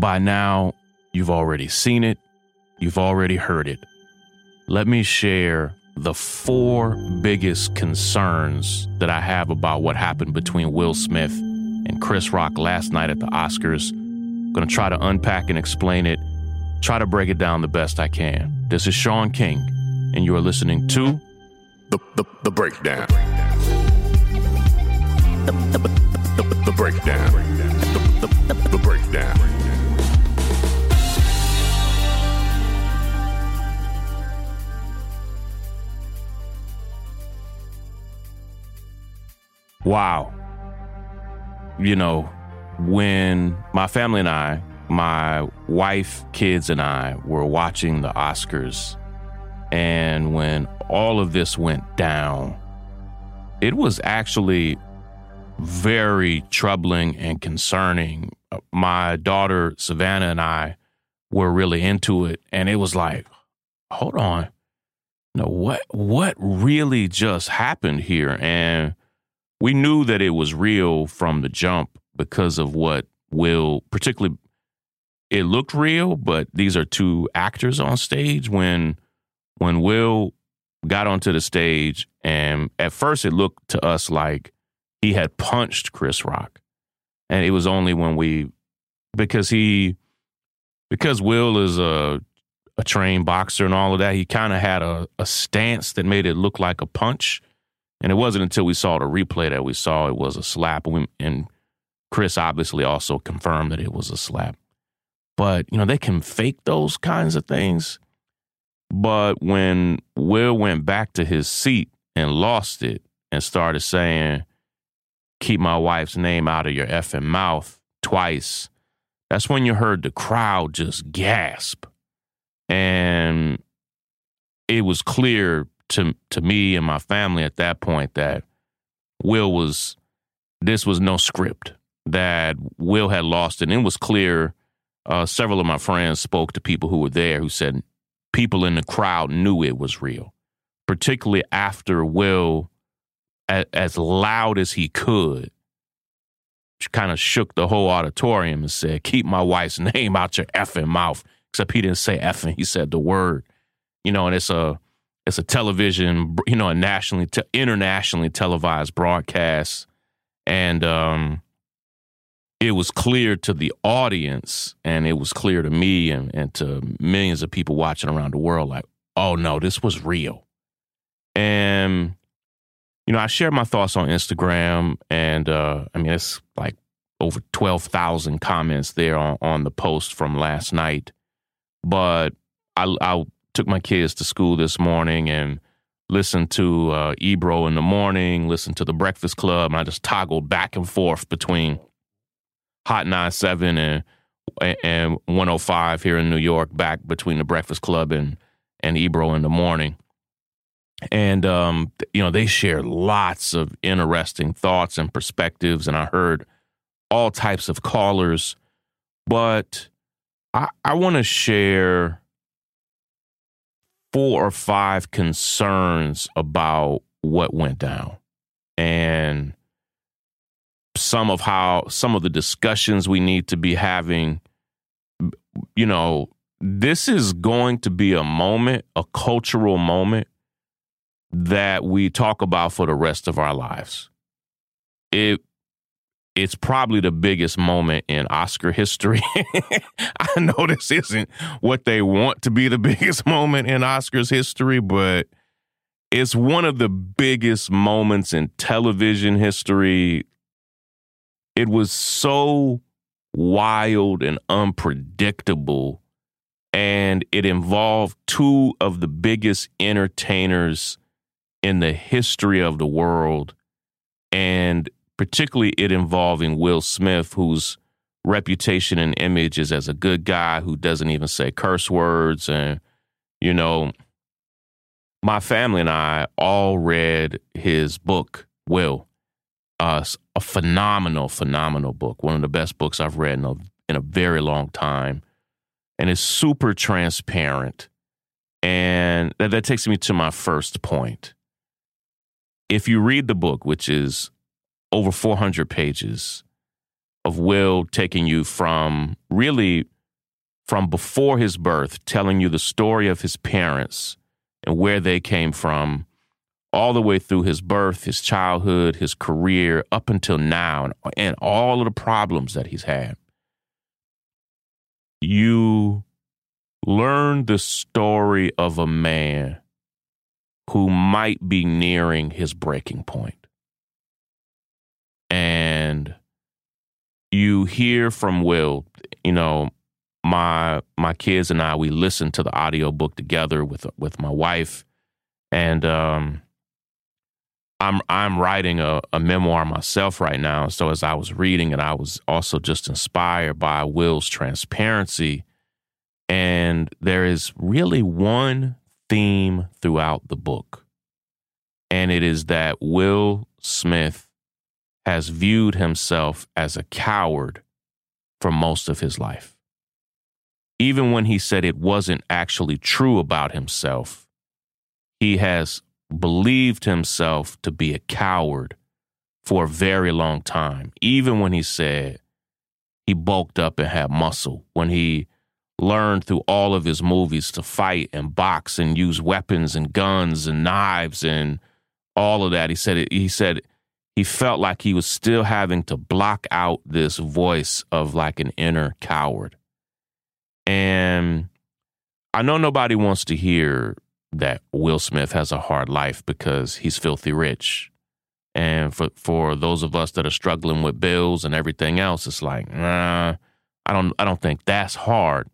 By now, you've already seen it, you've already heard it. Let me share the four biggest concerns that I have about what happened between Will Smith and Chris Rock last night at the Oscars. I'm going to try to unpack and explain it, try to break it down the best I can. This is Shaun King, and you are listening to The, the, the breakdown. The, the, the, the breakdown. The, the, the breakdown. Wow. You know, when my family and I, my wife, kids, and I were watching the Oscars, and when all of this went down, it was actually very troubling and concerning. My daughter, Savannah, and I were really into it, and it was like, hold on. No, what what really just happened here? And we knew that it was real from the jump because of what Will, particularly, it looked real, but these are two actors on stage. When when Will got onto the stage, and at first it looked to us like he had punched Chris Rock, and it was only when we because he because Will is a a trained boxer and all of that, he kind of had a, a stance that made it look like a punch. And it wasn't until we saw the replay that we saw it was a slap. And, we, and Chris obviously also confirmed that it was a slap. But, you know, they can fake those kinds of things. But when Will went back to his seat and lost it and started saying, keep my wife's name out of your effing mouth twice, that's when you heard the crowd just gasp. And it was clear to to me and my family at that point that Will was this was no script. That Will had lost. And it was clear. Uh, several of my friends spoke to people who were there who said people in the crowd knew it was real, particularly after Will, as loud as he could, kind of shook the whole auditorium and said, "Keep my wife's name out your effing mouth." Except he didn't say effing; he said the word. You know, and it's a it's a television, you know, a nationally, te- internationally televised broadcast, and um, it was clear to the audience, and it was clear to me, and, and to millions of people watching around the world, like, oh no, this was real, and you know, I shared my thoughts on Instagram, and uh, I mean, it's like over twelve thousand comments there on on the post from last night, but I, I took my kids to school this morning and listened to uh, Ebro in the morning, listened to the Breakfast Club, and I just toggled back and forth between Hot 97 and and 105 here in New York, back between the Breakfast Club and and Ebro in the morning. And um, you know, they shared lots of interesting thoughts and perspectives, and I heard all types of callers. But I, I want to share four or five concerns about what went down. And some of how some of the discussions we need to be having you know this is going to be a moment a cultural moment that we talk about for the rest of our lives. It it's probably the biggest moment in Oscar history. I know this isn't what they want to be the biggest moment in Oscars history, but it's one of the biggest moments in television history. It was so wild and unpredictable, and it involved two of the biggest entertainers in the history of the world. And particularly it involving Will Smith, whose reputation and image is as a good guy who doesn't even say curse words. And, you know, my family and I all read his book, Will. Uh, a phenomenal, phenomenal book. One of the best books I've read in a, in a very long time. And it's super transparent. And that, that takes me to my first point. If you read the book, which is over 400 pages, of Will taking you from really from before his birth, telling you the story of his parents and where they came from, all the way through his birth, his childhood, his career, up until now, and, and all of the problems that he's had. You learn the story of a man who might be nearing his breaking point. And you hear from Will, you know, my my kids and I we listened to the audiobook together with with my wife and um I'm I'm writing a, a memoir myself right now. So as I was reading it, I was also just inspired by Will's transparency. And there is really one theme throughout the book. And it is that Will Smith has viewed himself as a coward for most of his life. Even when he said it wasn't actually true about himself, he has believed himself to be a coward for a very long time. Even when he said he bulked up and had muscle, when he learned through all of his movies to fight and box and use weapons and guns and knives and all of that. He said he said he felt like he was still having to block out this voice of like an inner coward. And I know nobody wants to hear that Will Smith has a hard life because he's filthy rich. And for for those of us that are struggling with bills and everything else, it's like, nah, I don't I don't think that's hard.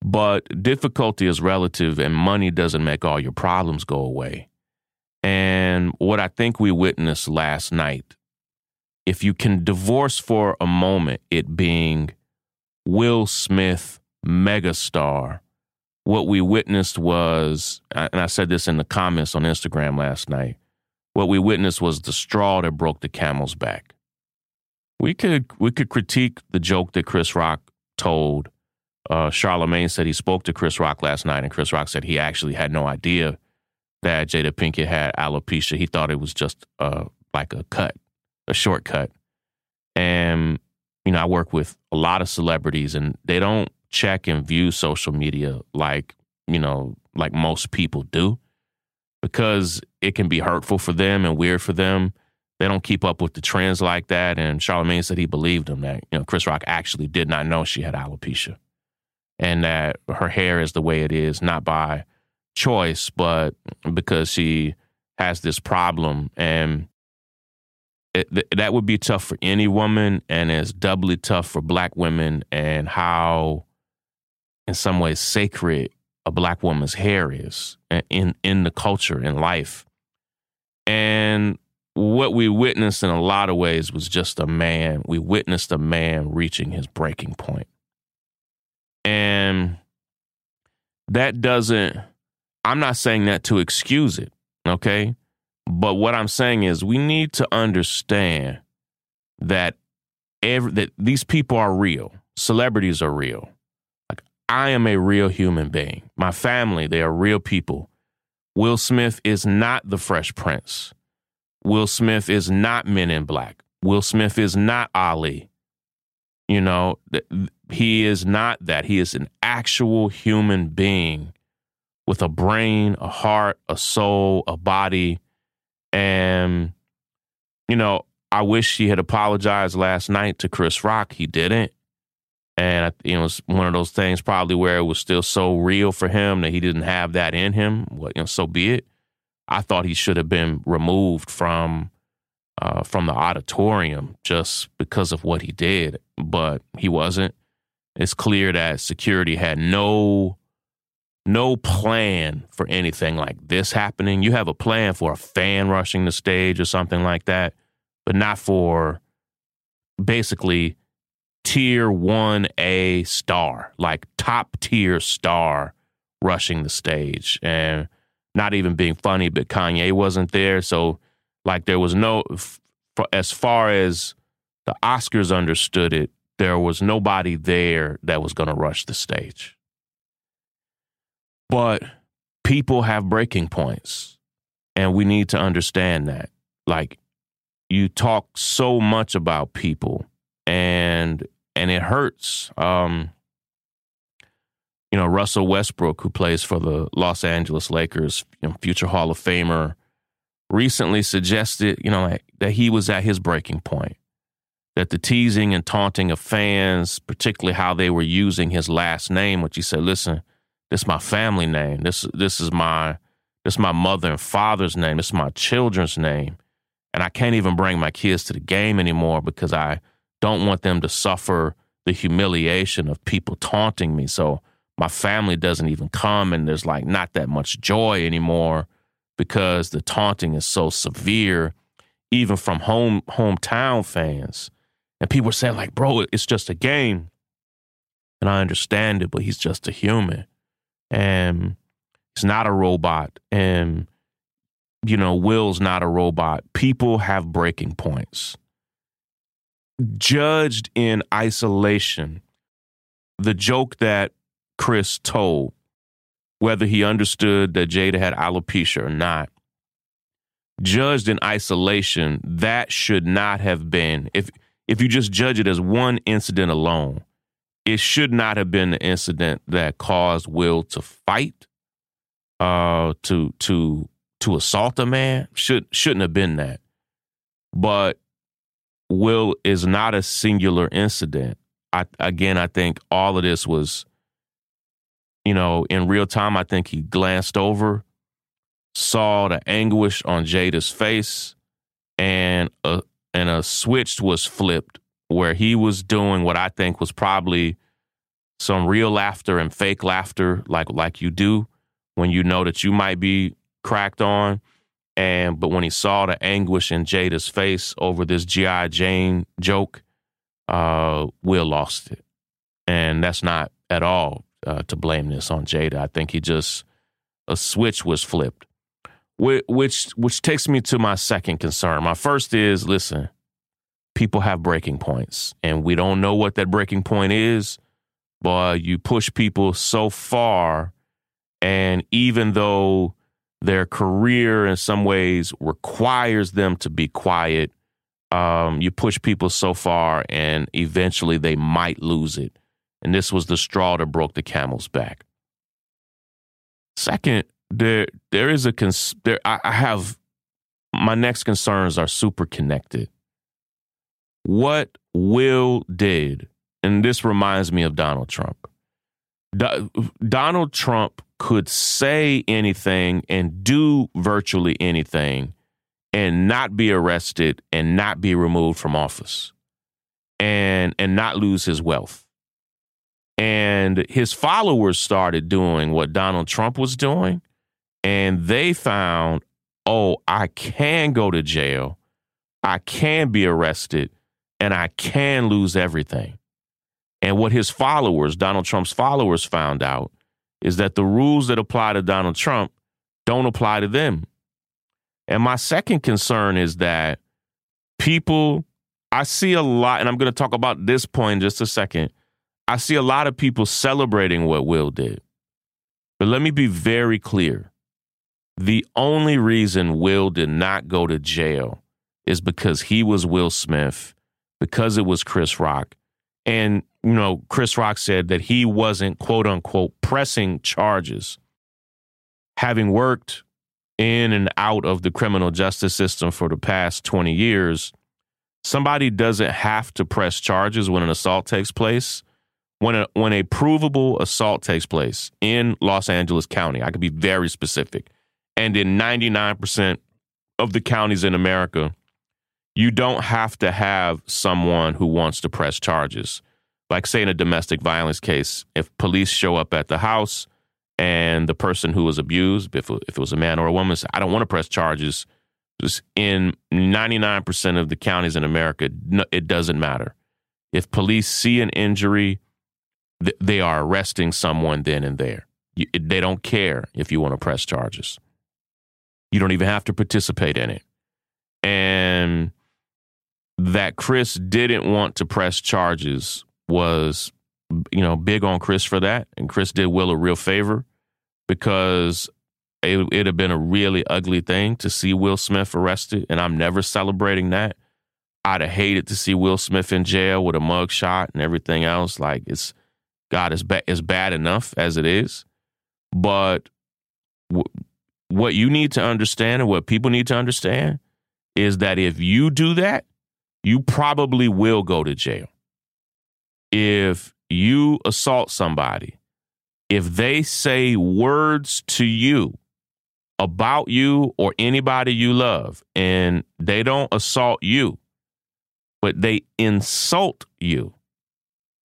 But difficulty is relative and money doesn't make all your problems go away. And what I think we witnessed last night, if you can divorce for a moment it being Will Smith megastar, what we witnessed was, and I said this in the comments on Instagram last night, what we witnessed was the straw that broke the camel's back. We could we could critique the joke that Chris Rock told. Uh, Charlemagne said he spoke to Chris Rock last night, and Chris Rock said he actually had no idea that Jada Pinkett had alopecia. He thought it was just uh, like a cut, a shortcut. And you know, I work with a lot of celebrities, and they don't check and view social media like, you know, like most people do because it can be hurtful for them and weird for them. They don't keep up with the trends like that. And Charlemagne said he believed him that, you know, Chris Rock actually did not know she had alopecia and that her hair is the way it is, not by choice, but because she has this problem. And it, th- that would be tough for any woman. And it's doubly tough for black women and how in some ways sacred a black woman's hair is in in the culture in life. And what we witnessed in a lot of ways was just a man. We witnessed a man reaching his breaking point. And that doesn't I'm not saying that to excuse it, okay? But what I'm saying is we need to understand that every that these people are real. Celebrities are real. Like I am a real human being. My family, they are real people. Will Smith is not the Fresh Prince. Will Smith is not Men in Black. Will Smith is not Ali. You know, he is not that. He is an actual human being with a brain, a heart, a soul, a body. And, you know, I wish he had apologized last night to Chris Rock. He didn't. And you know, it's one of those things probably where it was still so real for him that he didn't have that in him. Well, you know, so be it. I thought he should have been removed from uh, from the auditorium just because of what he did, but he wasn't. It's clear that security had no no plan for anything like this happening. You have a plan for a fan rushing the stage or something like that, but not for basically tier 1A star, like top tier star rushing the stage and not even being funny, but Kanye wasn't there. So, like, there was no, as far as the Oscars understood it, there was nobody there that was going to rush the stage. But people have breaking points, and we need to understand that. Like, you talk so much about people and and it hurts. Um, you know, Russell Westbrook, who plays for the Los Angeles Lakers, you know, future Hall of Famer, recently suggested, you know, like, that he was at his breaking point. That the teasing and taunting of fans, particularly how they were using his last name, which he said, listen, this is my family name. This this is my this is my mother and father's name. This is my children's name. And I can't even bring my kids to the game anymore because I don't want them to suffer the humiliation of people taunting me. So my family doesn't even come and there's like not that much joy anymore because the taunting is so severe, even from home hometown fans. And people are saying, like, bro, it's just a game. And I understand it, but he's just a human. And he's not a robot. And, you know, Will's not a robot. People have breaking points. Judged in isolation, the joke that Chris told, whether he understood that Jada had alopecia or not, judged in isolation, that should not have been, if if you just judge it as one incident alone, it should not have been the incident that caused Will to fight, uh, to to to assault a man. Should shouldn't have been that. But Will is not a singular incident. I again I think all of this was you know, in real time, I think he glanced over, saw the anguish on Jada's face, and a and a switch was flipped where he was doing what I think was probably some real laughter and fake laughter, like like you do when you know that you might be cracked on. And but when he saw the anguish in Jada's face over this GI Jane joke, uh, Will lost it, and that's not at all uh, to blame this on Jada. I think he just a switch was flipped, which which takes me to my second concern. My first is listen, people have breaking points, and we don't know what that breaking point is, but you push people so far, and even though their career in some ways requires them to be quiet. Um, you push people so far, and eventually they might lose it and this was the straw that broke the camel's back. Second, there there is a cons- there I, I have my next concerns are super connected. What Will did, and this reminds me of Donald Trump. Do- Donald Trump could say anything and do virtually anything and not be arrested and not be removed from office and and not lose his wealth and his followers started doing what Donald Trump was doing. And they found, oh, I can go to jail, I can be arrested, and I can lose everything. And what his followers, Donald Trump's followers, found out is that the rules that apply to Donald Trump don't apply to them. And my second concern is that people, I see a lot, and I'm going to talk about this point in just a second. I see a lot of people celebrating what Will did. But let me be very clear. The only reason Will did not go to jail is because he was Will Smith, because it was Chris Rock. And, you know, Chris Rock said that he wasn't, quote unquote, pressing charges. Having worked in and out of the criminal justice system for the past 20 years, somebody doesn't have to press charges when an assault takes place when a when a provable assault takes place in Los Angeles County, I could be very specific, and in 99% of the counties in America, you don't have to have someone who wants to press charges. Like say in a domestic violence case, if police show up at the house and the person who was abused, if, if it was a man or a woman, says, I don't want to press charges. Just in 99% of the counties in America, it doesn't matter. If police see an injury, they are arresting someone then and there. You, they don't care if you want to press charges. You don't even have to participate in it. And that Chris didn't want to press charges was, you know, big on Chris for that. And Chris did Will a real favor because it, it'd have been a really ugly thing to see Will Smith arrested. And I'm never celebrating that. I'd have hated to see Will Smith in jail with a mugshot and everything else. Like it's God is bad is bad enough as it is. But w- what you need to understand and what people need to understand is that if you do that, you probably will go to jail. If you assault somebody, if they say words to you about you or anybody you love and they don't assault you, but they insult you,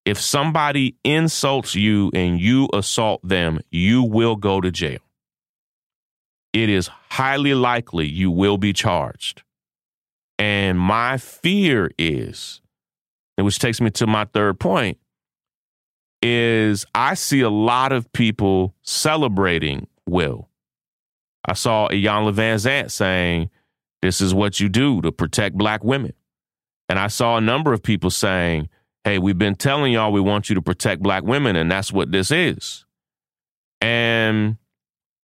if somebody insults you and you assault them, you will go to jail. It is highly likely you will be charged. And my fear is, which takes me to my third point, is I see a lot of people celebrating Will. I saw Iyanla Vanzant saying, This is what you do to protect black women. And I saw a number of people saying, Hey, we've been telling y'all we want you to protect black women, and that's what this is. And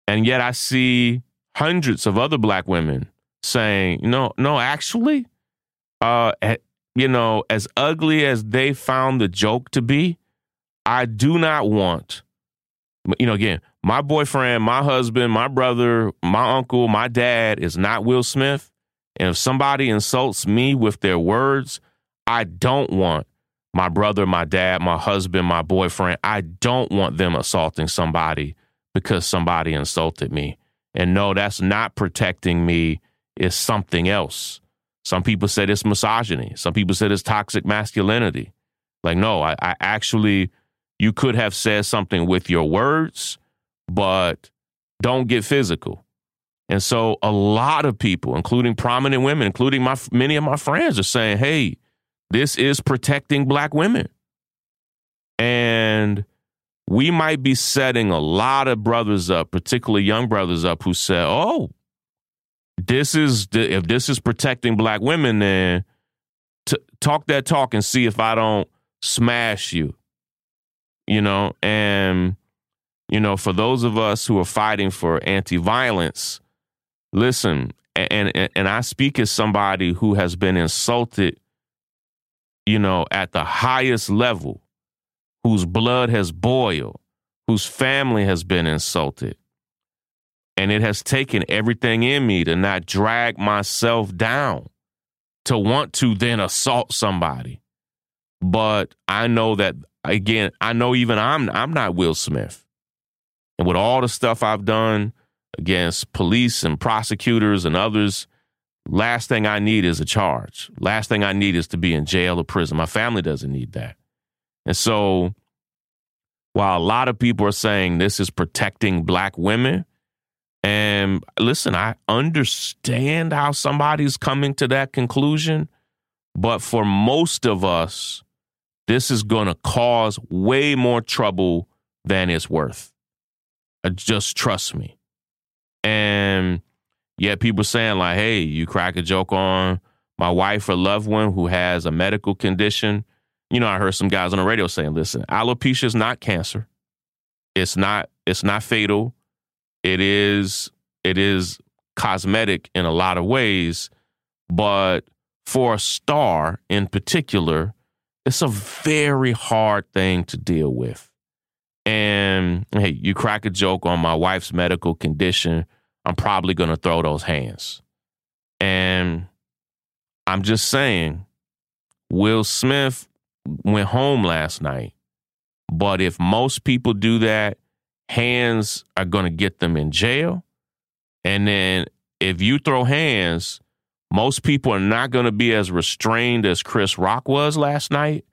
and yet I see hundreds of other black women saying, no, no, actually, uh, you know, as ugly as they found the joke to be, I do not want, you know, again, my boyfriend, my husband, my brother, my uncle, my dad is not Will Smith. And if somebody insults me with their words, I don't want my brother, my dad, my husband, my boyfriend, I don't want them assaulting somebody because somebody insulted me. And no, that's not protecting me, it's something else. Some people said it's misogyny. Some people said it's toxic masculinity. Like, no, I, I actually you could have said something with your words, but don't get physical. And so a lot of people, including prominent women, including my many of my friends, are saying, "Hey, this is protecting black women." And we might be setting a lot of brothers up, particularly young brothers up who say, "Oh, this is if this is protecting black women, then t- talk that talk and see if I don't smash you." you know, and you know, for those of us who are fighting for anti-violence, listen, and and, and I speak as somebody who has been insulted, you know, at the highest level, whose blood has boiled, whose family has been insulted. And it has taken everything in me to not drag myself down, to want to then assault somebody. But I know that again, I know even I'm I'm not Will Smith. And with all the stuff I've done against police and prosecutors and others, last thing I need is a charge. Last thing I need is to be in jail or prison. My family doesn't need that. And so while a lot of people are saying this is protecting black women, and listen, I understand how somebody's coming to that conclusion, but for most of us, this is going to cause way more trouble than it's worth. Uh, just trust me. And yeah, people saying like, "Hey, you crack a joke on my wife or loved one who has a medical condition." You know, I heard some guys on the radio saying, "Listen, alopecia is not cancer. It's not. It's not fatal. It is. It is cosmetic in a lot of ways, but for a star in particular, it's a very hard thing to deal with. And hey, you crack a joke on my wife's medical condition, I'm probably going to throw those hands. And I'm just saying, Will Smith went home last night. But if most people do that, hands are going to get them in jail. And then if you throw hands, most people are not going to be as restrained as Chris Rock was last night,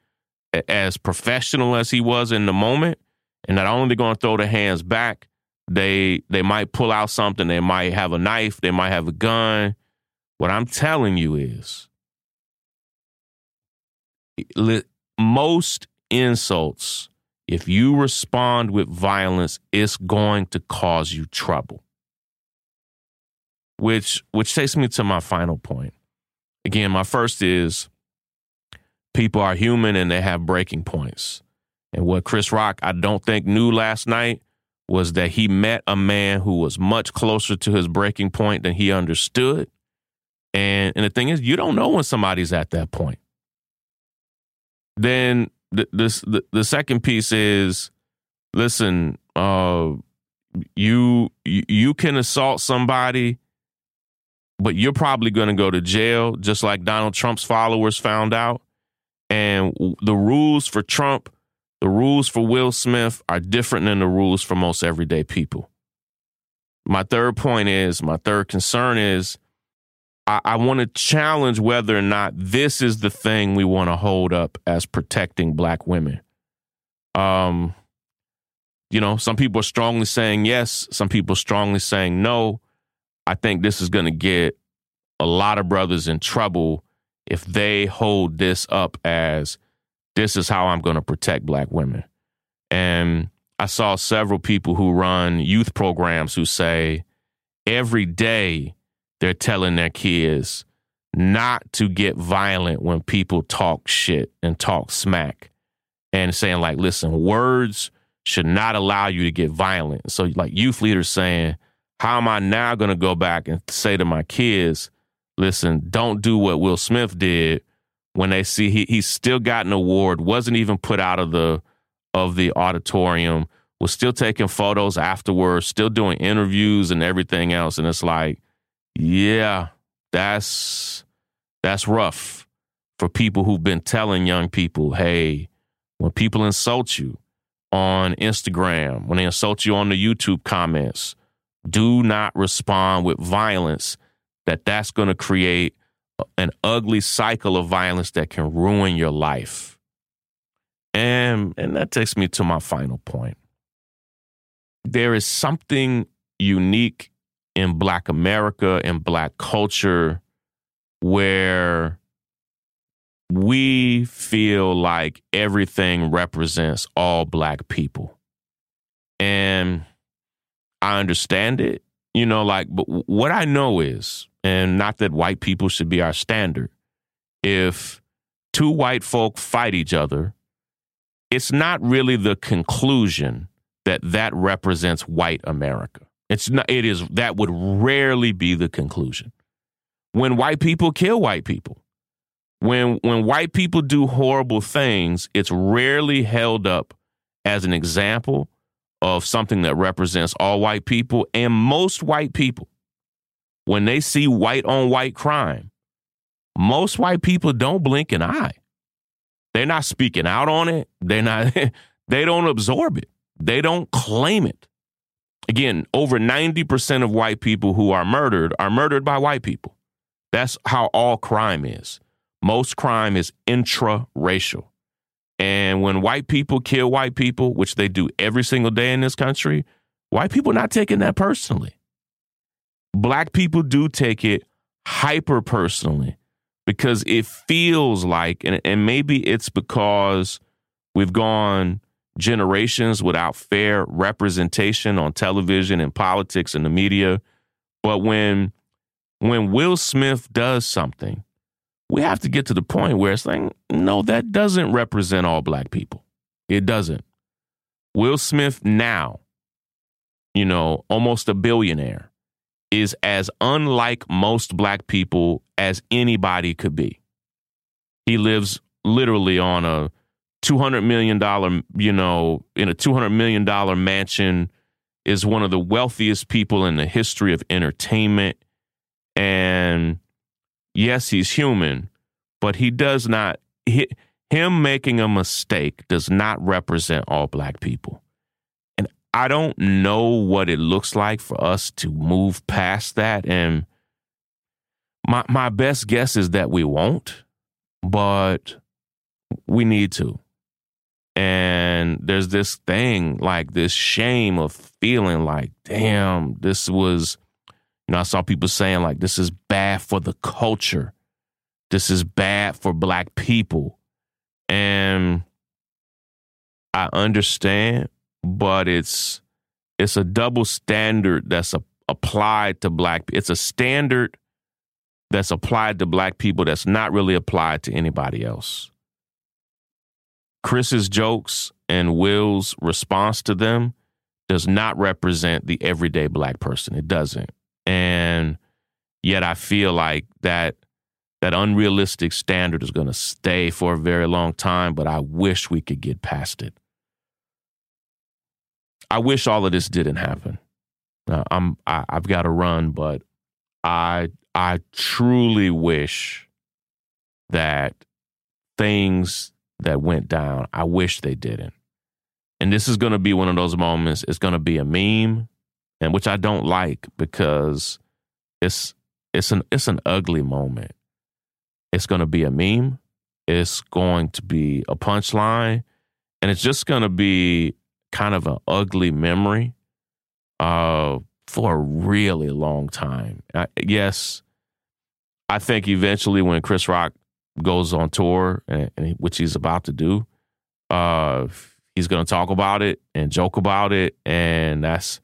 as professional as he was in the moment. And not only going to throw the hands back, they they might pull out something. They might have a knife. They might have a gun. What I'm telling you is, most insults, if you respond with violence, it's going to cause you trouble which which takes me to my final point. Again, my first is people are human and they have breaking points. And what Chris Rock I don't think knew last night was that he met a man who was much closer to his breaking point than he understood. And and the thing is, you don't know when somebody's at that point. Then the this the, the second piece is listen, uh you you can assault somebody but you're probably going to go to jail just like Donald Trump's followers found out. And the rules for Trump, the rules for Will Smith are different than the rules for most everyday people. My third point is, my third concern is I, I want to challenge whether or not this is the thing we want to hold up as protecting black women. Um, you know, some people are strongly saying yes, some people are strongly saying no. I think this is going to get a lot of brothers in trouble if they hold this up as this is how I'm going to protect black women. And I saw several people who run youth programs who say every day they're telling their kids not to get violent when people talk shit and talk smack and saying like listen words should not allow you to get violent. So like youth leaders saying how am i now going to go back and say to my kids listen don't do what will smith did when they see he, he still got an award wasn't even put out of the of the auditorium was still taking photos afterwards still doing interviews and everything else. And it's like yeah, that's that's rough for people who've been telling young people, hey, when people insult you on Instagram, when they insult you on the YouTube comments, do not respond with violence that that's going to create an ugly cycle of violence that can ruin your life. And and that takes me to my final point. There is something unique in Black America and Black culture where we feel like everything represents all Black people. And I understand it, you know, like, but what I know is, and not that white people should be our standard, if two white folk fight each other, it's not really the conclusion that that represents white America. It's not, it is, that would rarely be the conclusion. When white people kill white people, when, when white people do horrible things, it's rarely held up as an example of something that represents all white people. And most white people, when they see white on white crime, most white people don't blink an eye. They're not speaking out on it. They're not, they don't absorb it. They don't claim it again, over 90% of white people who are murdered are murdered by white people. That's how all crime is. Most crime is intra-racial. And when white people kill white people, which they do every single day in this country, white people not taking that personally. Black people do take it hyper personally because it feels like, and, and maybe it's because we've gone generations without fair representation on television and politics and the media. But when when Will Smith does something, we have to get to the point where it's like, no, that doesn't represent all black people. It doesn't. Will Smith now, you know, almost a billionaire, is as unlike most black people as anybody could be. He lives literally on a $200 million, you know, in a $200 million mansion, is one of the wealthiest people in the history of entertainment. And yes, he's human, but he does not, he, him making a mistake does not represent all black people. And I don't know what it looks like for us to move past that. And my, my best guess is that we won't, but we need to. And there's this thing, like this shame of feeling like, damn, this was, you know, I saw people saying, like, this is bad for the culture. This is bad for black people. And I understand, but it's it's a double standard that's a, applied to black it's a standard that's applied to black people that's not really applied to anybody else Chris's jokes and Will's response to them does not represent the everyday black person. It doesn't. And yet I feel like that that unrealistic standard is going to stay for a very long time, but I wish we could get past it. I wish all of this didn't happen. Uh, I'm I, I've got to run, but I I truly wish that things that went down, I wish they didn't. And this is going to be one of those moments. It's going to be a meme, and which I don't like because it's it's an it's an ugly moment. It's going to be a meme. It's going to be a punchline, and it's just going to be kind of an ugly memory uh, for a really long time. Uh, yes, I think eventually when Chris Rock goes on tour, and, and which he's about to do, uh, he's going to talk about it and joke about it, and that's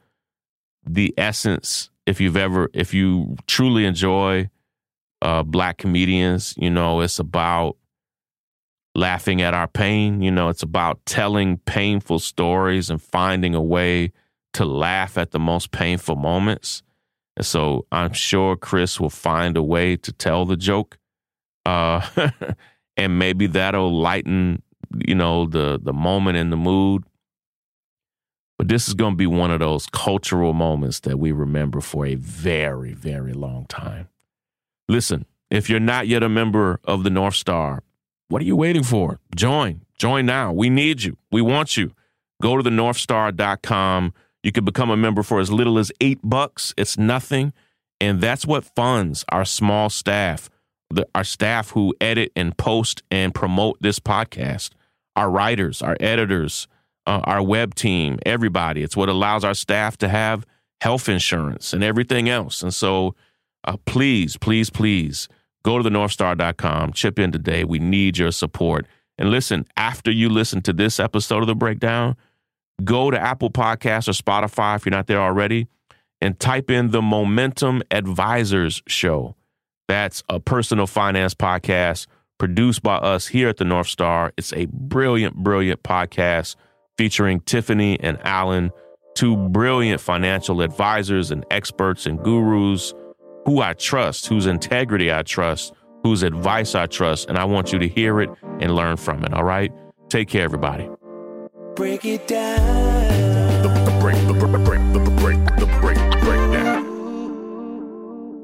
the essence. If you've ever, if you truly enjoy uh, black comedians, you know, it's about laughing at our pain. You know, it's about telling painful stories and finding a way to laugh at the most painful moments. And so I'm sure Chris will find a way to tell the joke. Uh, and maybe that'll lighten, you know, the the moment and the mood. But this is going to be one of those cultural moments that we remember for a very, very long time. Listen, if you're not yet a member of the North Star, what are you waiting for? Join. Join now. We need you. We want you. Go to the northstar.com. You can become a member for as little as eight bucks. It's nothing. And that's what funds our small staff, the, our staff who edit and post and promote this podcast, our writers, our editors, uh, our web team, everybody. It's what allows our staff to have health insurance and everything else. And so uh, please, please, please Go to the northstar.com, chip in today. We need your support. And listen, after you listen to this episode of The Breakdown, go to Apple Podcasts or Spotify if you're not there already and type in the Momentum Advisors Show. That's a personal finance podcast produced by us here at the North Star. It's a brilliant, brilliant podcast featuring Tiffany and Alan, two brilliant financial advisors and experts and gurus who I trust, whose integrity I trust, whose advice I trust, and I want you to hear it and learn from it. All right? Take care, everybody. Break it down. The, the break, break, break, the break, the break, break